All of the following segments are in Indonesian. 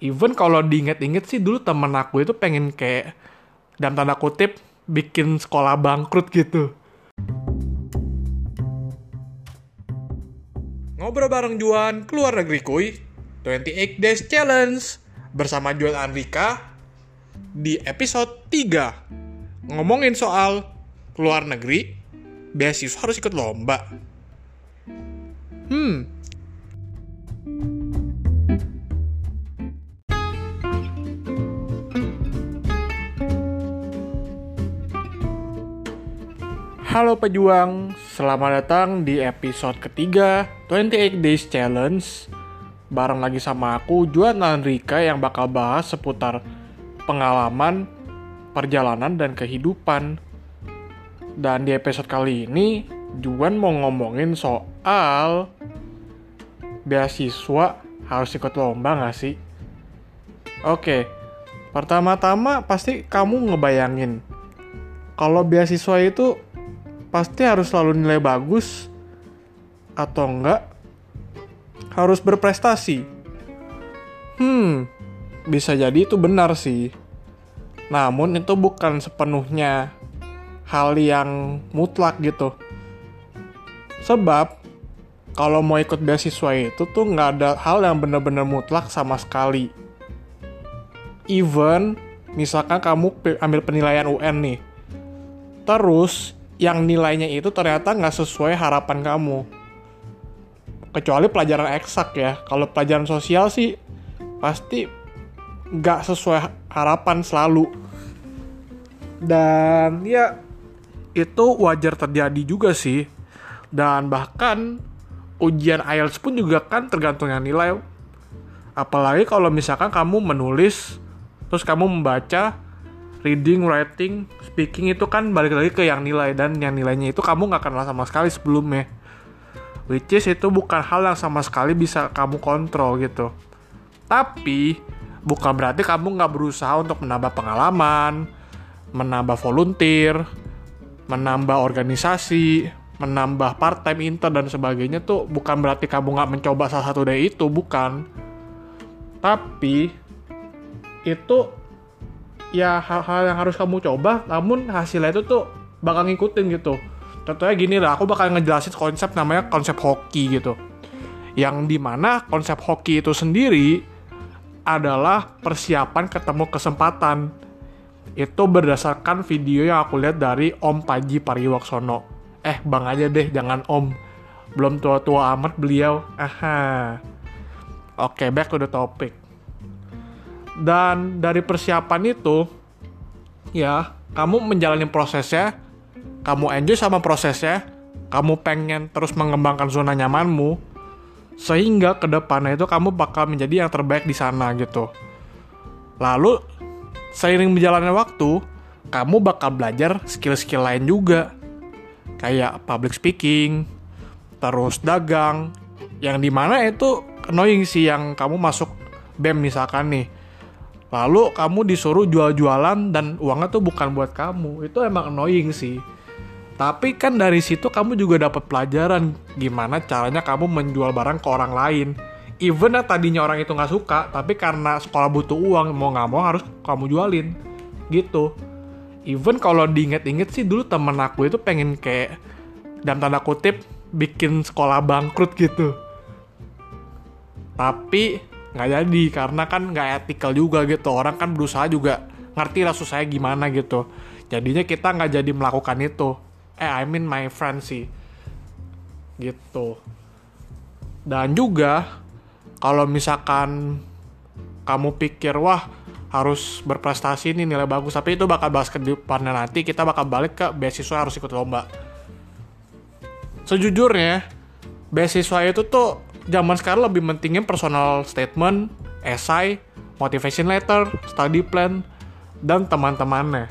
even kalau diinget-inget sih dulu temen aku itu pengen kayak dalam tanda kutip bikin sekolah bangkrut gitu. Ngobrol bareng Juan keluar negeri kuy. 28 Days Challenge. Bersama Juan Andrika di episode 3 ngomongin soal keluar negeri beasiswa harus ikut lomba. Hmm Halo pejuang, selamat datang di episode ketiga 28 Days Challenge Bareng lagi sama aku, Juan Rika yang bakal bahas seputar pengalaman, perjalanan, dan kehidupan Dan di episode kali ini, Juan mau ngomongin soal beasiswa harus ikut lomba gak sih? Oke, pertama-tama pasti kamu ngebayangin kalau beasiswa itu pasti harus selalu nilai bagus atau enggak harus berprestasi. Hmm, bisa jadi itu benar sih. Namun itu bukan sepenuhnya hal yang mutlak gitu. Sebab kalau mau ikut beasiswa itu tuh nggak ada hal yang benar-benar mutlak sama sekali. Even misalkan kamu ambil penilaian UN nih, terus yang nilainya itu ternyata nggak sesuai harapan kamu. Kecuali pelajaran eksak ya. Kalau pelajaran sosial sih pasti nggak sesuai harapan selalu. Dan ya itu wajar terjadi juga sih. Dan bahkan ujian IELTS pun juga kan tergantung yang nilai. Apalagi kalau misalkan kamu menulis, terus kamu membaca, reading, writing, speaking itu kan balik lagi ke yang nilai dan yang nilainya itu kamu nggak kenal sama sekali sebelumnya. Which is itu bukan hal yang sama sekali bisa kamu kontrol gitu. Tapi bukan berarti kamu nggak berusaha untuk menambah pengalaman, menambah volunteer, menambah organisasi, menambah part time intern dan sebagainya tuh bukan berarti kamu nggak mencoba salah satu dari itu bukan. Tapi itu ya hal-hal yang harus kamu coba namun hasilnya itu tuh bakal ngikutin gitu. Contohnya gini lah aku bakal ngejelasin konsep namanya konsep hoki gitu. Yang di mana konsep hoki itu sendiri adalah persiapan ketemu kesempatan. Itu berdasarkan video yang aku lihat dari Om Paji Pariwaksono. Eh bang aja deh jangan Om. Belum tua-tua amat beliau. Aha. Oke back to the topic dan dari persiapan itu ya kamu menjalani prosesnya kamu enjoy sama prosesnya kamu pengen terus mengembangkan zona nyamanmu sehingga ke depannya itu kamu bakal menjadi yang terbaik di sana gitu. Lalu seiring berjalannya waktu kamu bakal belajar skill-skill lain juga. Kayak public speaking terus dagang yang di mana itu annoying sih yang kamu masuk BEM misalkan nih lalu kamu disuruh jual-jualan dan uangnya tuh bukan buat kamu. Itu emang annoying sih. Tapi kan dari situ kamu juga dapat pelajaran gimana caranya kamu menjual barang ke orang lain. Even yang tadinya orang itu nggak suka tapi karena sekolah butuh uang mau nggak mau harus kamu jualin. Gitu. Even kalau diinget-inget sih dulu temen aku itu pengen kayak dalam tanda kutip bikin sekolah bangkrut gitu. Tapi nggak jadi karena kan nggak etikal juga gitu. Orang kan berusaha juga ngerti lah susahnya gimana gitu. Jadinya kita nggak jadi melakukan itu. Eh I mean my friend sih. Gitu. Dan juga kalau misalkan kamu pikir wah harus berprestasi nih nilai bagus. Tapi itu bakal bahas ke depannya nanti kita bakal balik ke beasiswa harus ikut lomba. Sejujurnya beasiswa itu tuh zaman sekarang lebih mentingin personal statement, esai, motivation letter, study plan, dan teman-temannya.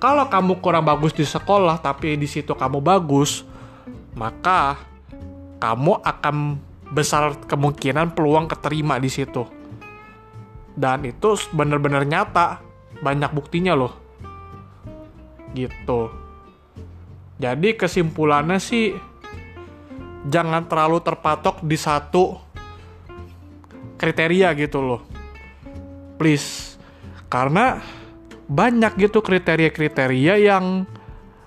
Kalau kamu kurang bagus di sekolah tapi di situ kamu bagus, maka kamu akan besar kemungkinan peluang keterima di situ. Dan itu benar-benar nyata, banyak buktinya loh. Gitu. Jadi kesimpulannya sih jangan terlalu terpatok di satu kriteria gitu loh. please. Karena banyak gitu kriteria-kriteria yang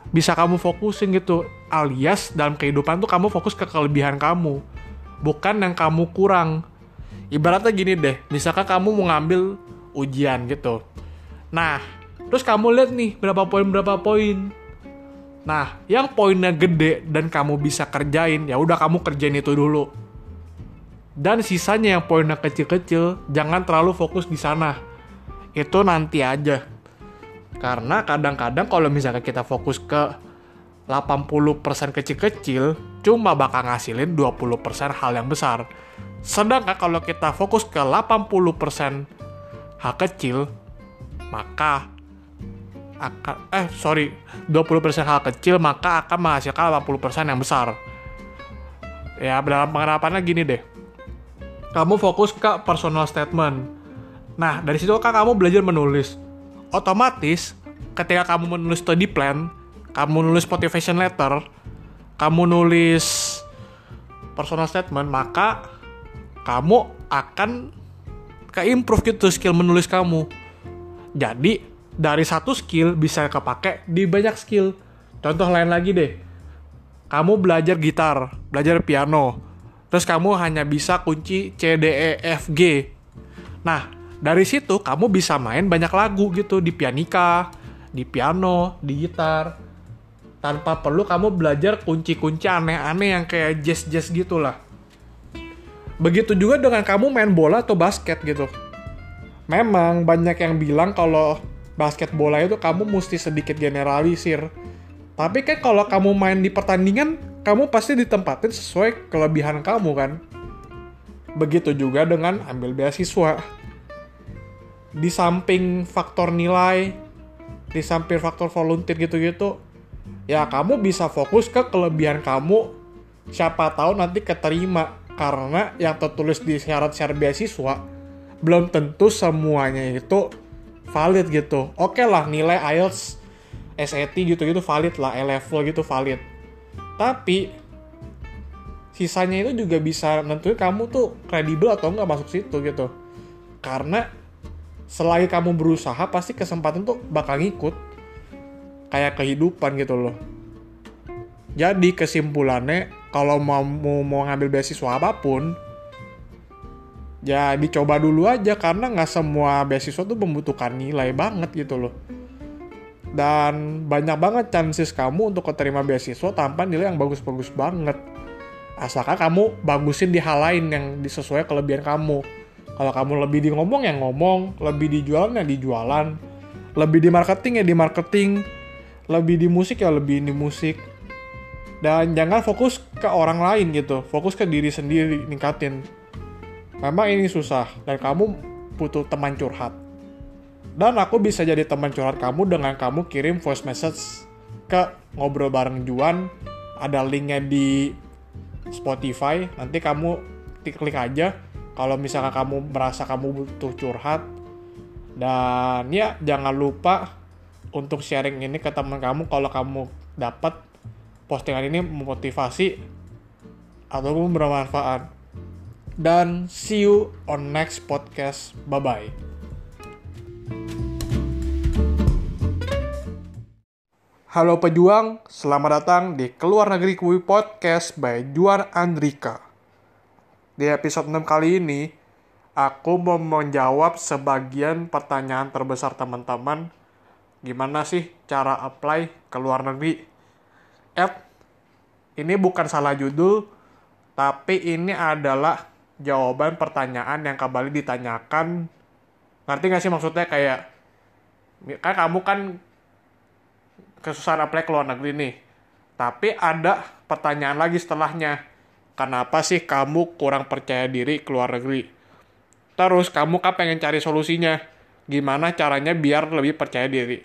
bisa kamu fokusin gitu alias dalam kehidupan tuh kamu fokus ke kelebihan kamu bukan yang kamu kurang. Ibaratnya gini deh misalkan kamu mau ngambil ujian gitu. Nah terus kamu lihat nih berapa poin berapa poin nah yang poinnya gede dan kamu bisa kerjain ya udah kamu kerjain itu dulu. Dan sisanya yang poinnya kecil-kecil jangan terlalu fokus di sana. Itu nanti aja. Karena kadang-kadang kalau misalnya kita fokus ke 80% kecil-kecil cuma bakal ngasilin 20% hal yang besar. Sedangkan kalau kita fokus ke 80% hal kecil, maka akan eh sorry 20% hal kecil maka akan menghasilkan 80% yang besar. Ya dalam penerapannya gini deh. Kamu fokus ke personal statement. Nah dari situ kan kamu belajar menulis. Otomatis ketika kamu menulis study plan, kamu nulis motivation letter, kamu nulis personal statement, maka kamu akan ke-improve gitu skill menulis kamu. Jadi, dari satu skill bisa kepake di banyak skill. Contoh lain lagi deh. Kamu belajar gitar, belajar piano. Terus kamu hanya bisa kunci C, D, E, F, G. Nah, dari situ kamu bisa main banyak lagu gitu di pianika, di piano, di gitar tanpa perlu kamu belajar kunci-kunci aneh-aneh yang kayak jazz-jazz gitu lah. Begitu juga dengan kamu main bola atau basket gitu. Memang banyak yang bilang kalau basket bola itu kamu mesti sedikit generalisir. Tapi kan kalau kamu main di pertandingan, kamu pasti ditempatin sesuai kelebihan kamu kan. Begitu juga dengan ambil beasiswa. Di samping faktor nilai, di samping faktor volunteer gitu-gitu, ya kamu bisa fokus ke kelebihan kamu siapa tahu nanti keterima karena yang tertulis di syarat-syarat beasiswa belum tentu semuanya itu valid gitu. Oke okay lah nilai IELTS SAT gitu-gitu valid lah E-level gitu valid. Tapi sisanya itu juga bisa nentuin kamu tuh kredibel atau nggak masuk situ gitu. Karena selagi kamu berusaha pasti kesempatan tuh bakal ngikut. Kayak kehidupan gitu loh. Jadi kesimpulannya kalau mau mau ngambil beasiswa apa pun, ya dicoba dulu aja karena nggak semua beasiswa tuh membutuhkan nilai banget gitu loh. Dan banyak banget chances kamu untuk keterima beasiswa tanpa nilai yang bagus-bagus banget. Asalkan kamu bagusin di hal lain yang disesuai kelebihan kamu. Kalau kamu lebih di ngomong ya ngomong, lebih di jualan ya di jualan, lebih di marketing ya di marketing, lebih di musik ya lebih di musik dan jangan fokus ke orang lain gitu fokus ke diri sendiri ningkatin memang ini susah dan kamu butuh teman curhat. Dan aku bisa jadi teman curhat kamu dengan kamu kirim voice message ke ngobrol bareng Juan. Ada linknya di Spotify. Nanti kamu klik aja kalau misalkan kamu merasa kamu butuh curhat. Dan ya jangan lupa untuk sharing ini ke teman kamu kalau kamu dapat postingan ini memotivasi ataupun bermanfaat. Dan see you on next podcast. Bye bye. Halo pejuang, selamat datang di Keluar Negeri Kui Podcast by Juan Andrika. Di episode 6 kali ini, aku mau menjawab sebagian pertanyaan terbesar teman-teman gimana sih cara apply ke luar negeri? Ed, ini bukan salah judul, tapi ini adalah jawaban pertanyaan yang kembali ditanyakan. Ngerti gak sih maksudnya kayak, kan kamu kan kesusahan apply ke luar negeri nih. Tapi ada pertanyaan lagi setelahnya. Kenapa sih kamu kurang percaya diri ke luar negeri? Terus kamu kan pengen cari solusinya. Gimana caranya biar lebih percaya diri?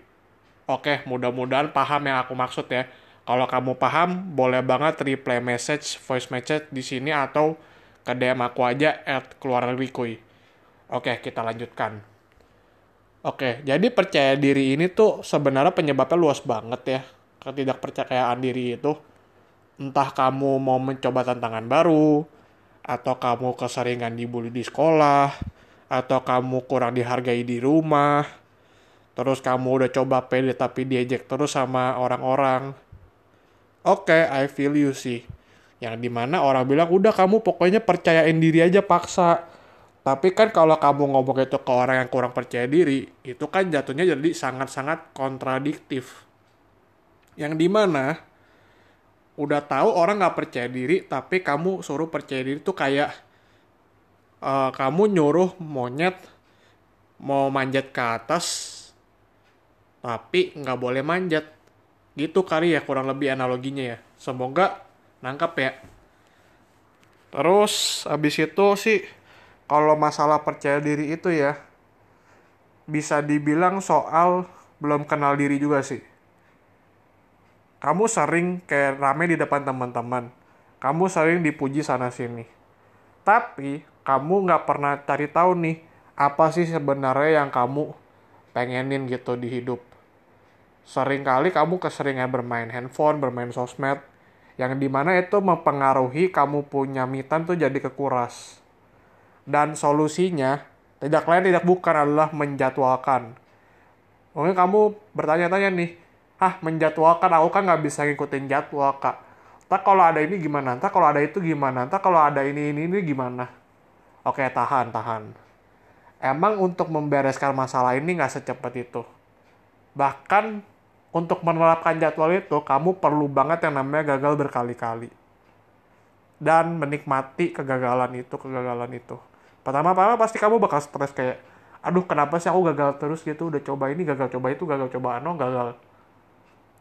Oke, mudah-mudahan paham yang aku maksud ya. Kalau kamu paham, boleh banget reply message, voice message di sini atau ke DM aku aja at keluar kuy. Oke, kita lanjutkan. Oke, jadi percaya diri ini tuh sebenarnya penyebabnya luas banget ya. Ketidakpercayaan diri itu. Entah kamu mau mencoba tantangan baru, atau kamu keseringan dibully di sekolah, atau kamu kurang dihargai di rumah, terus kamu udah coba pede tapi diejek terus sama orang-orang. Oke, I feel you sih. Yang di mana orang bilang, udah kamu pokoknya percayain diri aja paksa. Tapi kan kalau kamu ngomong itu ke orang yang kurang percaya diri, itu kan jatuhnya jadi sangat-sangat kontradiktif. Yang di mana udah tahu orang nggak percaya diri, tapi kamu suruh percaya diri tuh kayak uh, kamu nyuruh monyet mau manjat ke atas, tapi nggak boleh manjat. Gitu kali ya kurang lebih analoginya ya. Semoga nangkap ya. Terus abis itu sih kalau masalah percaya diri itu ya bisa dibilang soal belum kenal diri juga sih kamu sering kayak rame di depan teman-teman. Kamu sering dipuji sana-sini. Tapi, kamu nggak pernah cari tahu nih, apa sih sebenarnya yang kamu pengenin gitu di hidup. Sering kali kamu keseringan bermain handphone, bermain sosmed, yang di mana itu mempengaruhi kamu punya mitan tuh jadi kekuras. Dan solusinya, tidak lain tidak bukan adalah menjadwalkan. Mungkin kamu bertanya-tanya nih, ah menjadwalkan aku kan nggak bisa ngikutin jadwal kak. Tak kalau ada ini gimana? Tak kalau ada itu gimana? Tak kalau ada ini ini ini gimana? Oke tahan tahan. Emang untuk membereskan masalah ini nggak secepat itu. Bahkan untuk menerapkan jadwal itu kamu perlu banget yang namanya gagal berkali-kali dan menikmati kegagalan itu kegagalan itu pertama-tama pasti kamu bakal stres kayak aduh kenapa sih aku gagal terus gitu udah coba ini gagal coba itu gagal coba ano gagal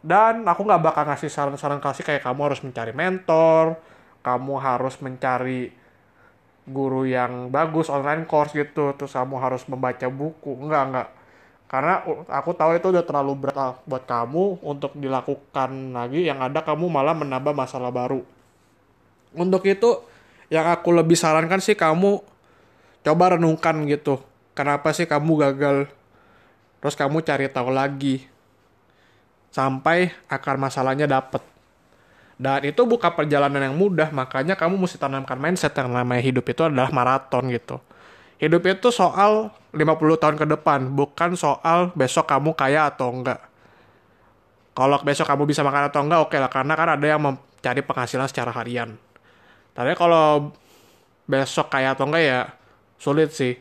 dan aku nggak bakal ngasih saran-saran kasih kayak kamu harus mencari mentor, kamu harus mencari guru yang bagus online course gitu, terus kamu harus membaca buku. Enggak, enggak. Karena aku tahu itu udah terlalu berat buat kamu untuk dilakukan lagi, yang ada kamu malah menambah masalah baru. Untuk itu, yang aku lebih sarankan sih kamu coba renungkan gitu. Kenapa sih kamu gagal? Terus kamu cari tahu lagi sampai akar masalahnya dapet. Dan itu bukan perjalanan yang mudah, makanya kamu mesti tanamkan mindset yang namanya hidup itu adalah maraton gitu. Hidup itu soal 50 tahun ke depan, bukan soal besok kamu kaya atau enggak. Kalau besok kamu bisa makan atau enggak, oke okay lah, karena kan ada yang mencari penghasilan secara harian. Tapi kalau besok kaya atau enggak ya sulit sih.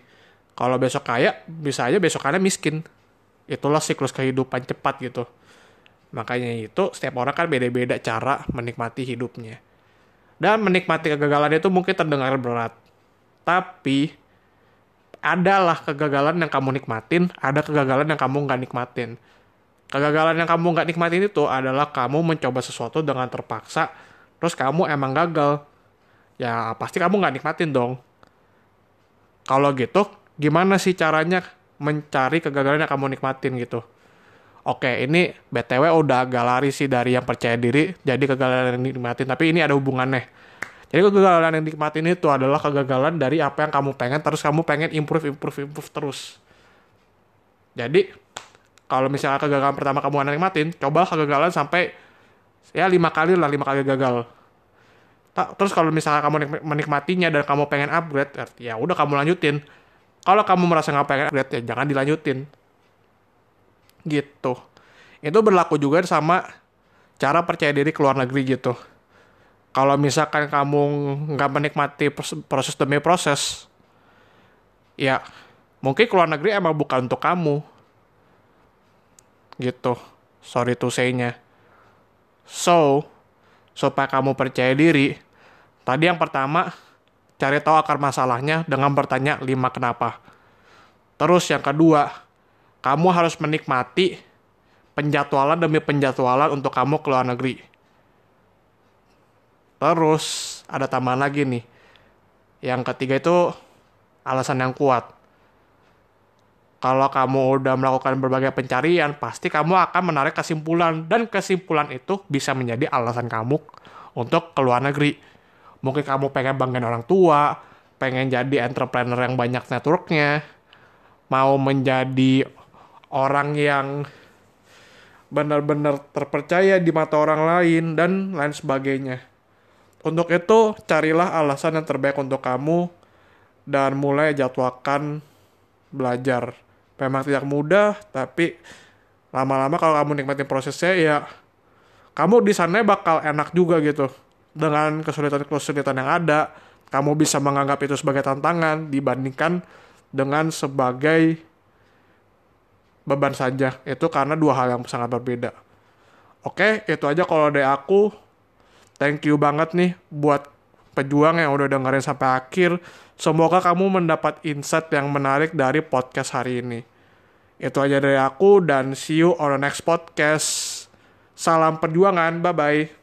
Kalau besok kaya, bisa aja besokannya miskin. Itulah siklus kehidupan cepat gitu. Makanya itu setiap orang kan beda-beda cara menikmati hidupnya. Dan menikmati kegagalan itu mungkin terdengar berat. Tapi adalah kegagalan yang kamu nikmatin, ada kegagalan yang kamu nggak nikmatin. Kegagalan yang kamu nggak nikmatin itu adalah kamu mencoba sesuatu dengan terpaksa, terus kamu emang gagal. Ya pasti kamu nggak nikmatin dong. Kalau gitu, gimana sih caranya mencari kegagalan yang kamu nikmatin gitu? oke ini BTW udah agak sih dari yang percaya diri jadi kegagalan yang dinikmatin tapi ini ada hubungannya jadi kegagalan yang dinikmatin itu adalah kegagalan dari apa yang kamu pengen terus kamu pengen improve improve improve terus jadi kalau misalnya kegagalan pertama kamu nikmatin coba kegagalan sampai ya lima kali lah lima kali gagal terus kalau misalnya kamu menikmatinya dan kamu pengen upgrade ya udah kamu lanjutin kalau kamu merasa nggak pengen upgrade ya jangan dilanjutin gitu. Itu berlaku juga sama cara percaya diri ke luar negeri gitu. Kalau misalkan kamu nggak menikmati proses demi proses, ya mungkin ke luar negeri emang bukan untuk kamu. Gitu. Sorry to say-nya. So, supaya kamu percaya diri, tadi yang pertama, cari tahu akar masalahnya dengan bertanya lima kenapa. Terus yang kedua, kamu harus menikmati penjadwalan demi penjadwalan untuk kamu ke luar negeri. Terus ada tambahan lagi nih. Yang ketiga itu alasan yang kuat. Kalau kamu udah melakukan berbagai pencarian, pasti kamu akan menarik kesimpulan dan kesimpulan itu bisa menjadi alasan kamu untuk ke luar negeri. Mungkin kamu pengen banggain orang tua, pengen jadi entrepreneur yang banyak networknya, mau menjadi orang yang benar-benar terpercaya di mata orang lain dan lain sebagainya. Untuk itu, carilah alasan yang terbaik untuk kamu dan mulai jadwalkan belajar. Memang tidak mudah, tapi lama-lama kalau kamu nikmatin prosesnya ya kamu di sana bakal enak juga gitu. Dengan kesulitan-kesulitan yang ada, kamu bisa menganggap itu sebagai tantangan dibandingkan dengan sebagai beban saja. Itu karena dua hal yang sangat berbeda. Oke, itu aja kalau dari aku. Thank you banget nih buat pejuang yang udah dengerin sampai akhir. Semoga kamu mendapat insight yang menarik dari podcast hari ini. Itu aja dari aku dan see you on the next podcast. Salam perjuangan, bye-bye.